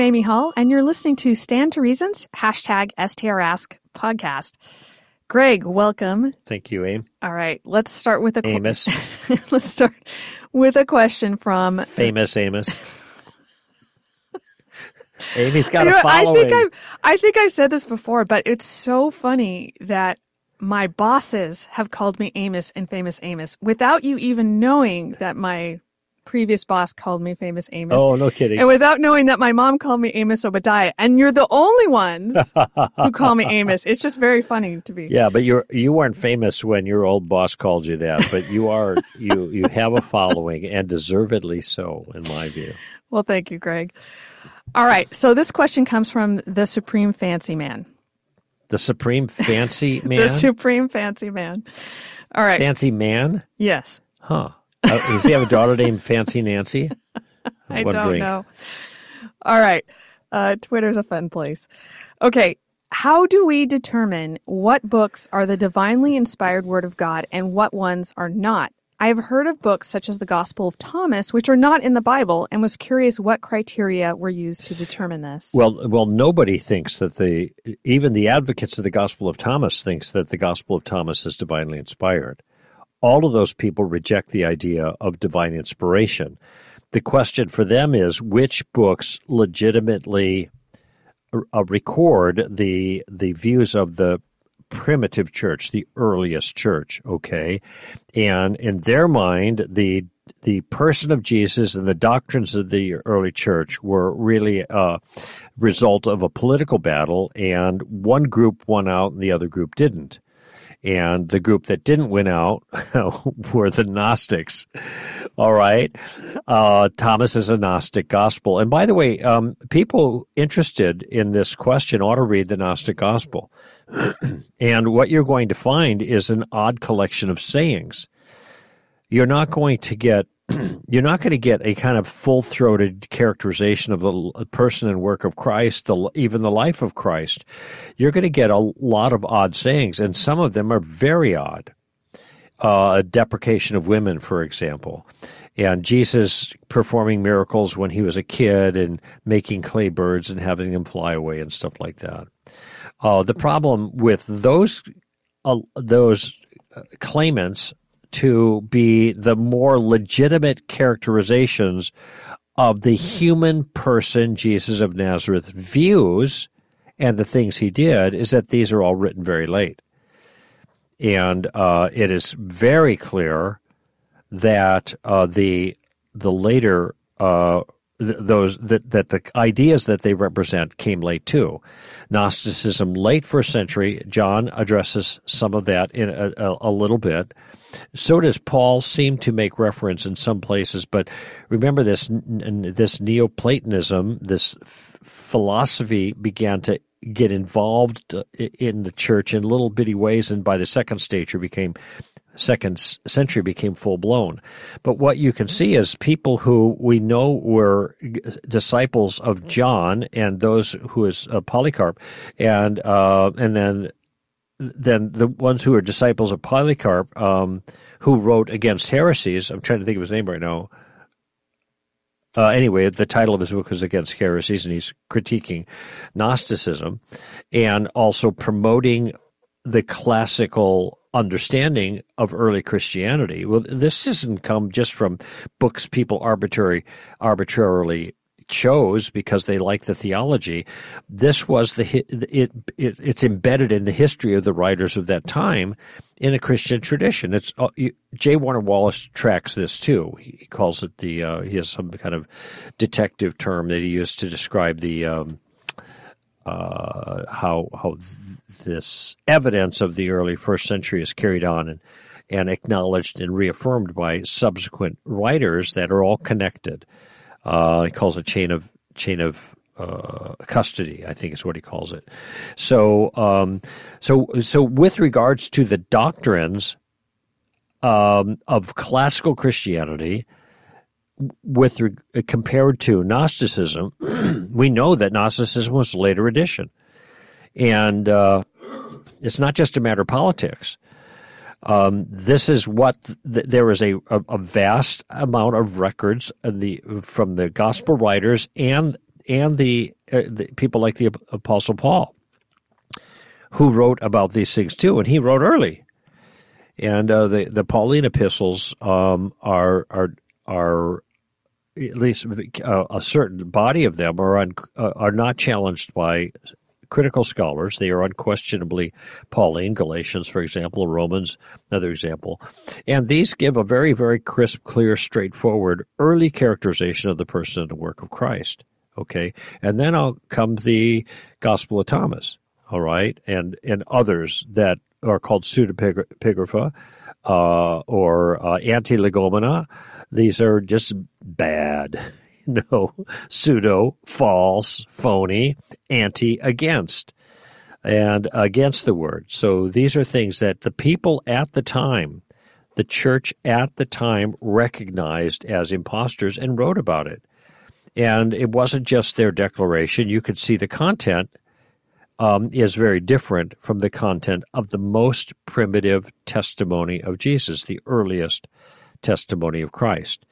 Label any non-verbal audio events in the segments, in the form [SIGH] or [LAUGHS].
I'm Amy Hall, and you're listening to Stand to Reason's, hashtag STRask podcast. Greg, welcome. Thank you, Amy. All right, let's start with a qu- Amos. [LAUGHS] let's start with a question from Famous Amos. [LAUGHS] Amy's got You a know, I think I've I think I've said this before, but it's so funny that my bosses have called me Amos and Famous Amos without you even knowing that my previous boss called me Famous Amos. oh, no kidding. And without knowing that my mom called me Amos Obadiah, and you're the only ones who call me Amos. It's just very funny to be. yeah, but you you weren't famous when your old boss called you that, but you are you you have a following and deservedly so, in my view. Well, thank you, Greg. All right. So this question comes from the Supreme Fancy Man. The supreme fancy [LAUGHS] man, The Supreme Fancy Man. All right. fancy man, yes. huh? Uh, does he have a daughter named Fancy Nancy? [LAUGHS] I don't drink? know. All right. Uh, Twitter's a fun place. Okay. How do we determine what books are the divinely inspired word of God and what ones are not? I have heard of books such as the Gospel of Thomas, which are not in the Bible, and was curious what criteria were used to determine this. Well, well, nobody thinks that the even the advocates of the Gospel of Thomas thinks that the Gospel of Thomas is divinely inspired. All of those people reject the idea of divine inspiration. The question for them is which books legitimately uh, record the the views of the primitive church, the earliest church, okay? And in their mind, the the person of Jesus and the doctrines of the early church were really a result of a political battle, and one group won out and the other group didn't. And the group that didn't win out [LAUGHS] were the Gnostics. All right. Uh, Thomas is a Gnostic gospel. And by the way, um, people interested in this question ought to read the Gnostic gospel. [CLEARS THROAT] and what you're going to find is an odd collection of sayings. You're not going to get [CLEARS THROAT] you're not going to get a kind of full-throated characterization of the person and work of Christ, the, even the life of Christ. You're going to get a lot of odd sayings, and some of them are very odd. Uh, a deprecation of women, for example, and Jesus performing miracles when he was a kid and making clay birds and having them fly away and stuff like that. Uh, the problem with those uh, those claimants to be the more legitimate characterizations of the human person Jesus of Nazareth views and the things he did is that these are all written very late. And uh, it is very clear that uh, the the later uh, th- those that, that the ideas that they represent came late too. Gnosticism, late first century. John addresses some of that in a, a, a little bit. So does Paul seem to make reference in some places, but remember this this Neoplatonism, this f- philosophy began to get involved in the church in little bitty ways, and by the second stage, became second century became full blown. But what you can see is people who we know were disciples of John and those who is uh, Polycarp, and uh, and then then the ones who are disciples of Polycarp, um, who wrote against heresies. I'm trying to think of his name right now. Uh, anyway, the title of his book is Against Heresies, and he's critiquing Gnosticism and also promoting the classical understanding of early Christianity. Well, this doesn't come just from books people arbitrary, arbitrarily chose because they like the theology. This was the it, it it's embedded in the history of the writers of that time in a Christian tradition. It's uh, J. Warner Wallace tracks this too. He calls it the uh, he has some kind of detective term that he used to describe the um, uh, how how th- this evidence of the early first century is carried on and and acknowledged and reaffirmed by subsequent writers that are all connected. Uh, he calls it chain of chain of uh, custody. I think is what he calls it. So, um, so, so with regards to the doctrines um, of classical Christianity, with re- compared to Gnosticism, [CLEARS THROAT] we know that Gnosticism was a later addition, and uh, it's not just a matter of politics. Um, this is what th- there is a, a, a, vast amount of records the, from the gospel writers and and the, uh, the people like the Apostle Paul, who wrote about these things too, and he wrote early. And uh, the the Pauline epistles um, are are are at least uh, a certain body of them are un, uh, are not challenged by critical scholars. They are unquestionably Pauline, Galatians, for example, Romans, another example. And these give a very, very crisp, clear, straightforward, early characterization of the person and the work of Christ. Okay. And then I'll come the Gospel of Thomas. All right. And, and others that are called pseudepigrapha uh, or uh, anti-legomena. These are just bad. [LAUGHS] no, pseudo, false, phony, anti, against, and against the word. So these are things that the people at the time, the church at the time, recognized as imposters and wrote about it. And it wasn't just their declaration. You could see the content um, is very different from the content of the most primitive testimony of Jesus, the earliest testimony of Christ.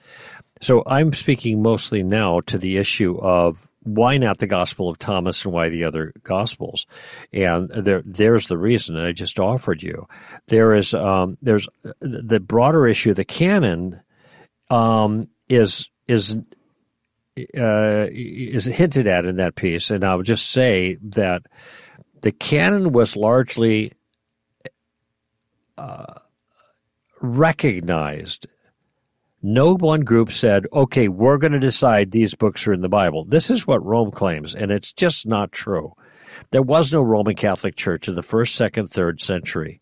So I'm speaking mostly now to the issue of why not the Gospel of Thomas and why the other Gospels? And there, there's the reason I just offered you. There is, um, there's the broader issue. The canon um, is is uh, is hinted at in that piece, and I'll just say that the canon was largely uh, recognized no one group said, okay, we're going to decide these books are in the Bible. This is what Rome claims, and it's just not true. There was no Roman Catholic Church in the first, second, third century.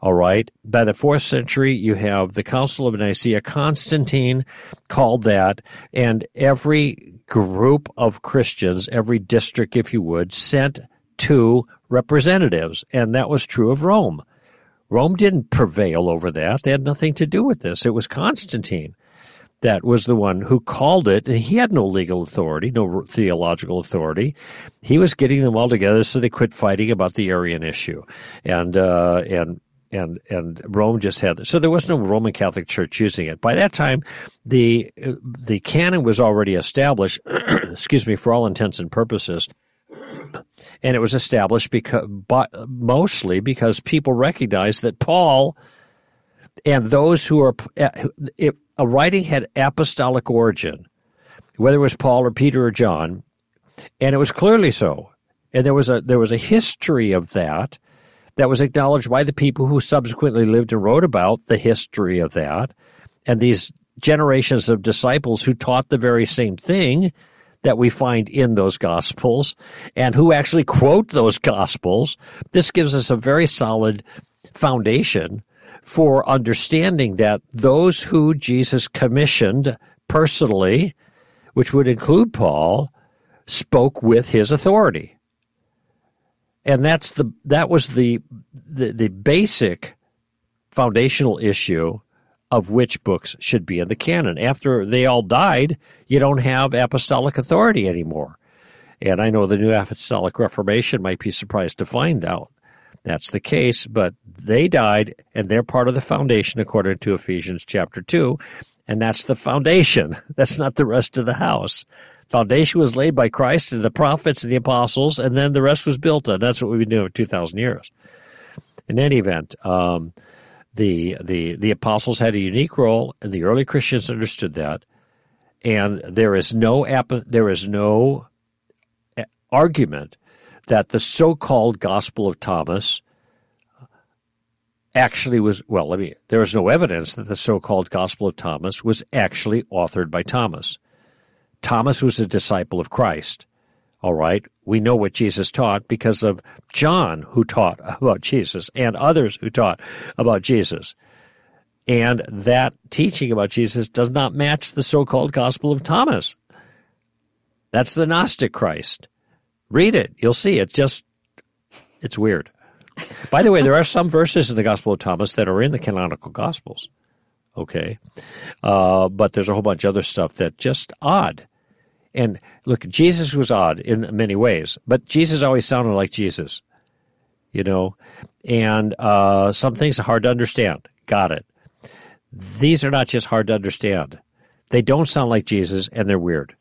All right. By the fourth century, you have the Council of Nicaea. Constantine called that, and every group of Christians, every district, if you would, sent two representatives, and that was true of Rome. Rome didn't prevail over that. They had nothing to do with this. It was Constantine that was the one who called it. And he had no legal authority, no theological authority. He was getting them all together so they quit fighting about the Arian issue, and uh, and and and Rome just had it. so there was no Roman Catholic Church using it. By that time, the the canon was already established. [CLEARS THROAT] excuse me, for all intents and purposes and it was established because, but mostly because people recognized that Paul and those who are eh, if a writing had apostolic origin, whether it was Paul or Peter or John, and it was clearly so, and there was a there was a history of that that was acknowledged by the people who subsequently lived and wrote about the history of that, and these generations of disciples who taught the very same thing that we find in those Gospels and who actually quote those Gospels. This gives us a very solid foundation for understanding that those who Jesus commissioned personally, which would include Paul, spoke with his authority. And that's the that was the the, the basic foundational issue of which books should be in the canon. After they all died, you don't have apostolic authority anymore. And I know the New Apostolic Reformation might be surprised to find out that's the case, but they died and they're part of the foundation according to Ephesians chapter 2. And that's the foundation. [LAUGHS] That's not the rest of the house. Foundation was laid by Christ and the prophets and the apostles, and then the rest was built on. That's what we've been doing for 2,000 years. In any event, um, the the the apostles had a unique role, and the early Christians understood that. And there is no there is no uh, argument that the so-called Gospel of Thomas actually was well. Let me. There is no evidence that the so-called Gospel of Thomas was actually authored by Thomas. Thomas was a disciple of Christ. All right. We know what Jesus taught because of John, who taught about Jesus, and others who taught about Jesus. And that teaching about Jesus does not match the so called Gospel of Thomas. That's the Gnostic Christ. Read it. You'll see. It's just, it's weird. By the way, there are some verses in the Gospel of Thomas that are in the canonical Gospels. Okay. Uh, but there's a whole bunch of other stuff that just odd. And look, Jesus was odd in many ways, but Jesus always sounded like Jesus, you know. And uh, some things are hard to understand. Got it. These are not just hard to understand; they don't sound like Jesus, and they're weird.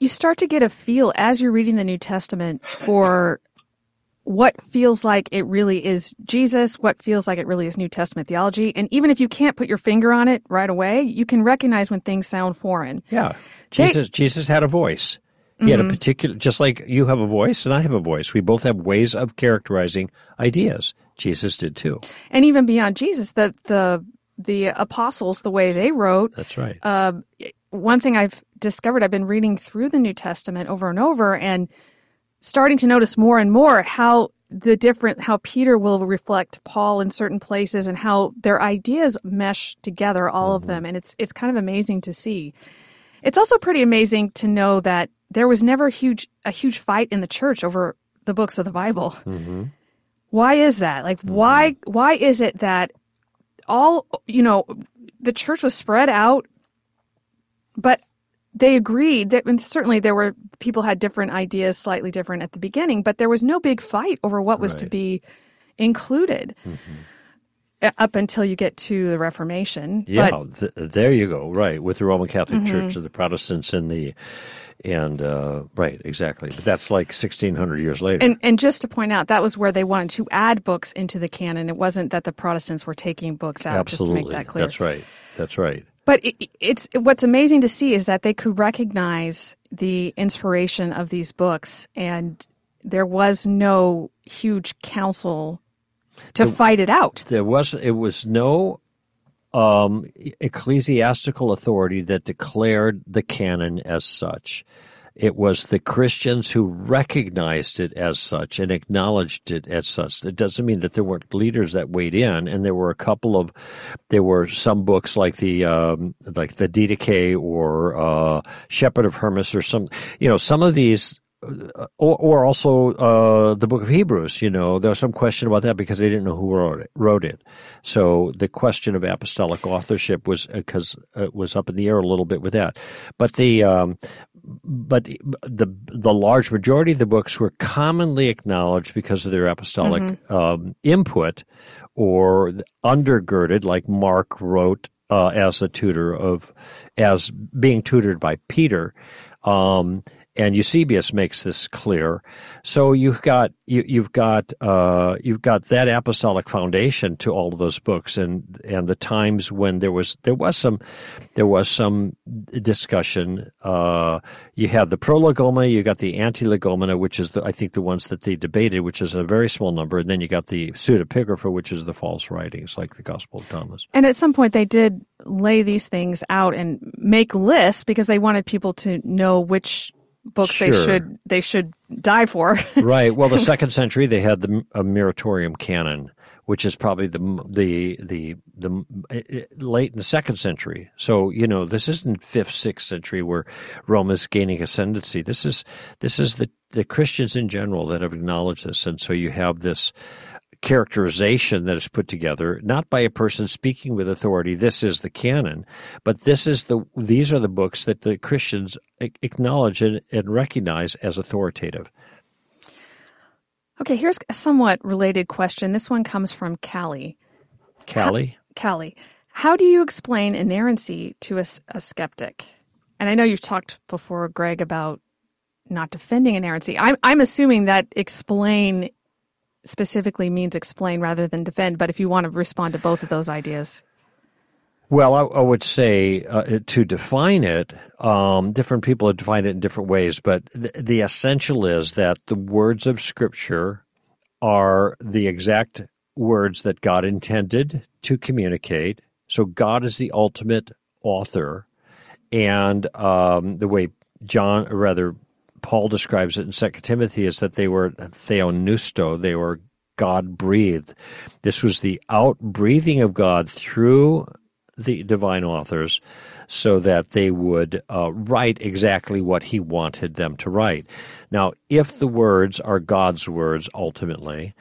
you start to get a feel as you're reading the New Testament for what feels like it really is Jesus, what feels like it really is New Testament theology. And even if you can't put your finger on it right away, you can recognize when things sound foreign. Yeah. Jesus they, Jesus had a voice. He mm-hmm. had a mm-hmm. particular just like you have a voice and I have a voice. We both have ways of characterizing ideas. Jesus did too. And even beyond Jesus, the the the apostles, the way they wrote. That's right. Uh, one thing I've discovered, I've been reading through the New Testament over and over, and starting to notice more and more how the different how Peter will reflect Paul in certain places and how their ideas mesh together all mm-hmm. of them and it's it's kind of amazing to see. It's also pretty amazing to know that there was never a huge a huge fight in the church over the books of the Bible. Mm-hmm. Why is that? Like mm-hmm. why why is it that all you know the church was spread out but they agreed that and certainly there were people had different ideas, slightly different at the beginning, but there was no big fight over what was right. to be included. Mm-hmm. Up until you get to the Reformation, yeah, but, th- there you go. Right, with the Roman Catholic mm-hmm. Church, and the Protestants, and the and uh, right, exactly. But that's like sixteen hundred years later. And and just to point out, that was where they wanted to add books into the canon. It wasn't that the Protestants were taking books out. Absolutely, just to make that clear. That's right. That's right. But it, it's what's amazing to see is that they could recognize the inspiration of these books, and there was no huge council to there, fight it out. There was it was no um, ecclesiastical authority that declared the canon as such. It was the Christians who recognized it as such and acknowledged it as such. It doesn't mean that there weren't leaders that weighed in, and there were a couple of, there were some books like the um, like the Didache or uh, Shepherd of Hermas or some, you know, some of these or, or also uh, the book of Hebrews. You know, there was some question about that because they didn't know who wrote it. Wrote it. So the question of apostolic authorship was because uh, it was up in the air a little bit with that. But the um, but the the large majority of the books were commonly acknowledged because of their apostolic mm-hmm. um, input or undergirded, like Mark wrote uh, as a tutor of as being tutored by Peter. Um, and Eusebius makes this clear. So you've got you, have got uh, you've got that apostolic foundation to all of those books, and and the times when there was there was some there was some discussion. Uh, you have the prolegomena, you got the antilegomena, which is the, I think the ones that they debated, which is a very small number, and then you got the pseudepigrapha, which is the false writings like the Gospel of Thomas. And at some point, they did lay these things out and make lists because they wanted people to know which books sure. they should they should die for. [LAUGHS] right. Well, the second century they had the a Muratorian canon, which is probably the the the the eh, eh, late in the second century. So you know this isn't fifth sixth century where Rome is gaining ascendancy. This is this is the the Christians in general that have acknowledged this, and so you have this characterization that is put together, not by a person speaking with authority, this is the canon, but this is the these are the books that the Christians acknowledge and, and recognize as authoritative. Okay, here's a somewhat related question. This one comes from Callie. Callie? Callie. How do you explain inerrancy to a, a skeptic? And I know you've talked before, Greg, about not defending inerrancy. I'm, I'm assuming that explain specifically means explain rather than defend, but if you want to respond to both of those ideas. Well, I, I would say uh, to define it, um, different people have defined it in different ways, but th- the essential is that the words of Scripture are the exact words that God intended to communicate. So God is the ultimate author, and um, the way John, or rather Paul describes it in Second Timothy is that they were theopneustos, they were God breathed. This was the outbreathing of God through the divine authors so that they would uh, write exactly what he wanted them to write. Now, if the words are God's words ultimately,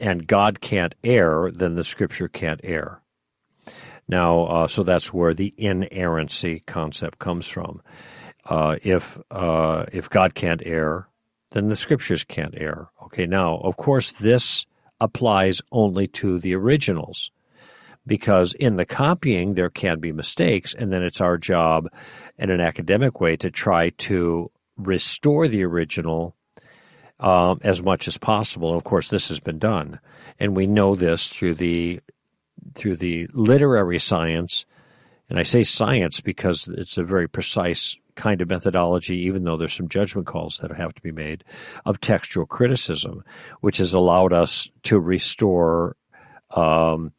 and God can't err, then the scripture can't err. Now, uh, so that's where the inerrancy concept comes from. Uh, if uh, if God can't err, then the scriptures can't err. Okay, now of course this applies only to the originals, because in the copying there can be mistakes, and then it's our job, in an academic way, to try to restore the original um, as much as possible. And of course, this has been done, and we know this through the through the literary science. And I say science because it's a very precise kind of methodology, even though there's some judgment calls that have to be made, of textual criticism, which has allowed us to restore um,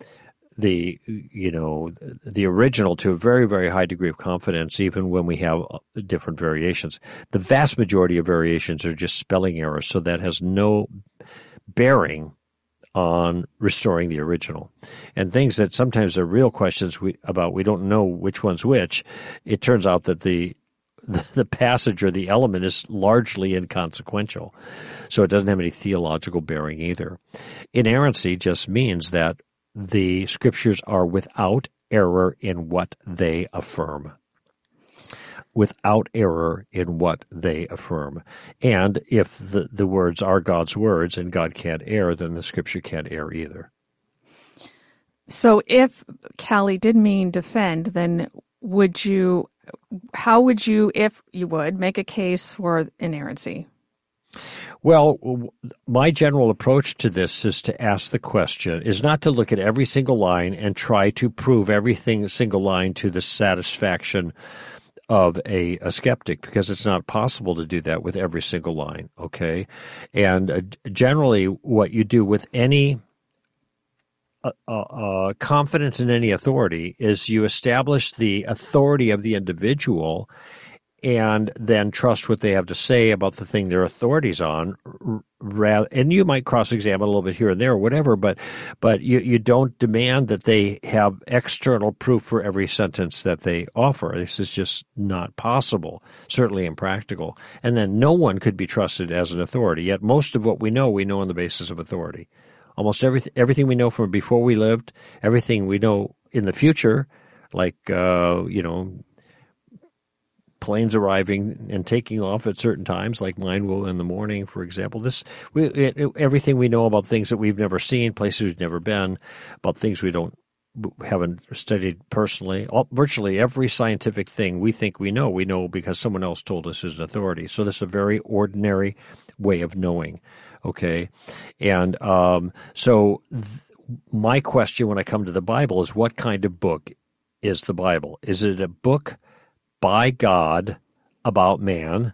the you know the original to a very very high degree of confidence, even when we have uh, different variations. The vast majority of variations are just spelling errors, so that has no bearing on restoring the original. And things that sometimes are real questions we, about we don't know which one's which. It turns out that the the passage or the element is largely inconsequential. So it doesn't have any theological bearing either. Inerrancy just means that the scriptures are without error in what they affirm. Without error in what they affirm. And if the, the words are God's words and God can't err, then the scripture can't err either. So if Callie did mean defend, then would you how would you, if you would, make a case for inerrancy? Well, my general approach to this is to ask the question, is not to look at every single line and try to prove everything single line to the satisfaction of a, a skeptic because it's not possible to do that with every single line, okay? And uh, generally, what you do with any uh, uh, confidence in any authority is you establish the authority of the individual and then trust what they have to say about the thing their authorities on and you might cross-examine a little bit here and there or whatever but but you, you don't demand that they have external proof for every sentence that they offer. This is just not possible certainly impractical. And then no one could be trusted as an authority yet most of what we know we know on the basis of authority almost everything everything we know from before we lived, everything we know in the future, like uh, you know planes arriving and taking off at certain times, like mine will in the morning, for example. This we, it, everything we know about things that we've never seen, places we've never been, about things we don't haven't studied personally. All, virtually every scientific thing we think we know, we know because someone else told us is an authority. So this is a very ordinary way of knowing. Okay, and um, so th- my question when I come to the Bible is, what kind of book is the Bible? Is it a book by God about man?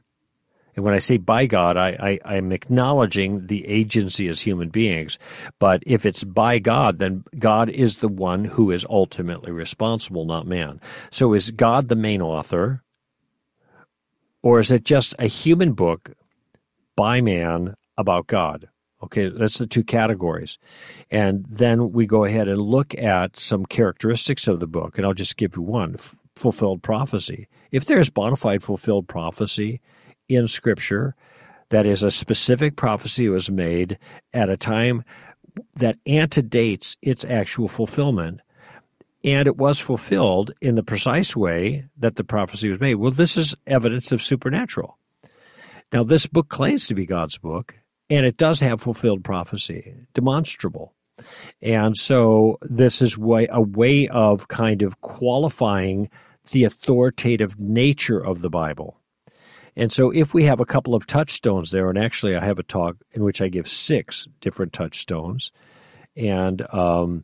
And when I say by God, I, I, am acknowledging the agency as human beings. But if it's by God, then God is the one who is ultimately responsible, not man. So is God the main author? Or is it just a human book by man about God. Okay, that's the two categories. And then we go ahead and look at some characteristics of the book, and I'll just give you one f- fulfilled prophecy. If there's bona fide fulfilled prophecy in Scripture, that is a specific prophecy was made at a time that antedates its actual fulfillment, and it was fulfilled in the precise way that the prophecy was made. Well, this is evidence of supernatural. Now, this book claims to be God's book, and it does have fulfilled prophecy, demonstrable. And so this is way, a way of kind of qualifying the authoritative nature of the Bible. And so if we have a couple of touchstones there, and actually I have a talk in which I give six different touchstones, and um,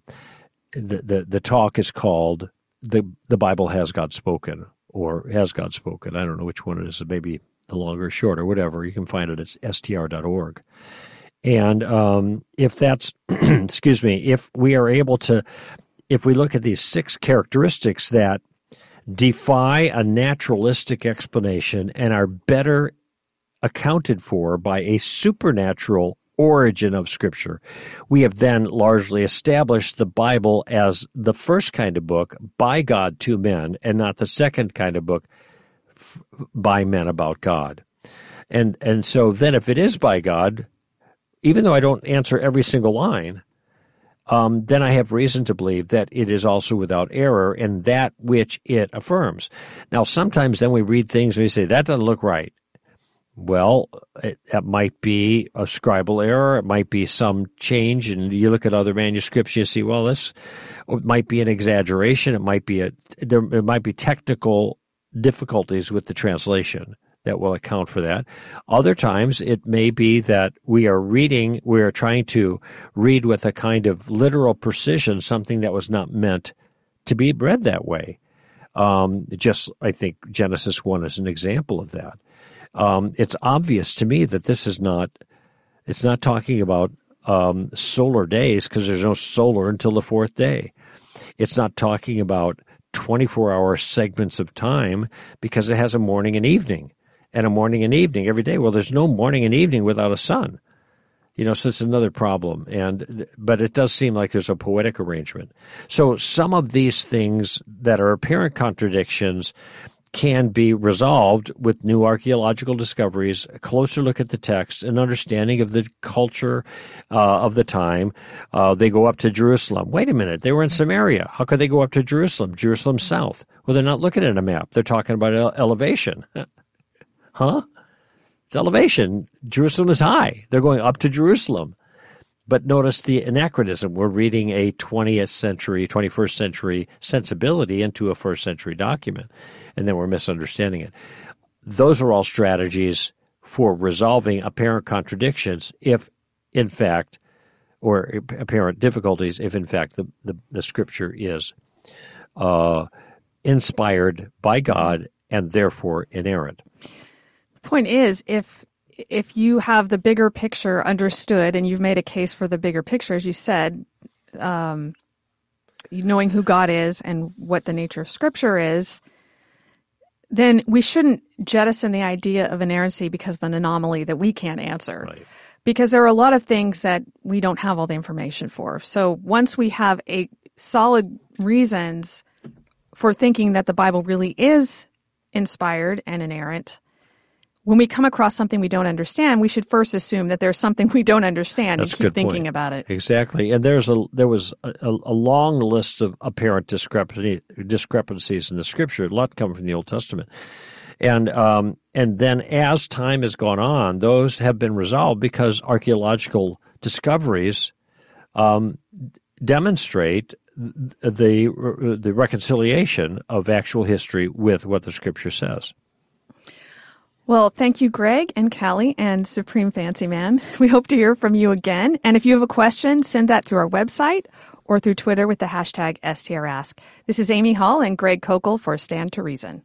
the, the, the talk is called the the Bible has God spoken or has God spoken. I don't know which one it is. Maybe the longer or short whatever. You can find it at str.org. And um, if that's, [CLEARS THROAT] excuse me, if we are able to, if we look at these six characteristics that defy a naturalistic explanation and are better accounted for by a supernatural origin of Scripture. We have then largely established the Bible as the first kind of book by God to men and not the second kind of book by men about God. And and so then if it is by God, even though I don't answer every single line, um, then I have reason to believe that it is also without error in that which it affirms. Now, sometimes then we read things and we say, that doesn't look right. Well, it, it might be a scribal error. It might be some change. And you look at other manuscripts, you see, well, this might be an exaggeration. It might be a, there, it might be technical difficulties with the translation that will account for that. Other times it may be that we are reading, we are trying to read with a kind of literal precision something that was not meant to be read that way. Um, just, I think Genesis 1 is an example of that. Um, it's obvious to me that this is not, it's not talking about um, solar days because there's no solar until the fourth day. It's not talking about 24 hour segments of time because it has a morning and evening and a morning and evening every day. Well, there's no morning and evening without a sun. You know, so it's another problem. And but it does seem like there's a poetic arrangement. So some of these things that are apparent contradictions can be resolved with new archaeological discoveries, a closer look at the text, an understanding of the culture uh, of the time. Uh, they go up to Jerusalem. Wait a minute, they were in Samaria. How could they go up to Jerusalem? Jerusalem south. Well, they're not looking at a map. They're talking about elevation. [LAUGHS] Huh? It's elevation. Jerusalem is high. They're going up to Jerusalem. But notice the anachronism. We're reading a 20th century, 21st century sensibility into a first century document, and then we're misunderstanding it. Those are all strategies for resolving apparent contradictions if, in fact, or apparent difficulties if, in fact, the, the, the scripture is uh, inspired by God and therefore inerrant The point is if if you have the bigger picture understood and you've made a case for the bigger picture, as you said, um, knowing who God is and what the nature of Scripture is, then we shouldn't jettison the idea of inerrancy because of an anomaly that we can't answer. Right. Because there are a lot of things that we don't have all the information for. So once we have a solid reasons for thinking that the Bible really is inspired and inerrant, when we come across something we don't understand, we should first assume that there's something [LAUGHS] we don't understand That's and keep thinking point. about it. Exactly. And there's a there was a, a long list of apparent discrepancy, discrepancies in the scripture, a lot coming from the Old Testament. And um, and then as time has gone on, those have been resolved because archaeological discoveries um, demonstrate the the reconciliation of actual history with what the scripture says. Well, thank you, Greg and Callie and Supreme Fancy Man. [LAUGHS] We hope to hear from you again. And if you have a question, send that through our website or through Twitter with the hashtag STRask. This is Amy Hall and Greg Koukl for Stand to Reason.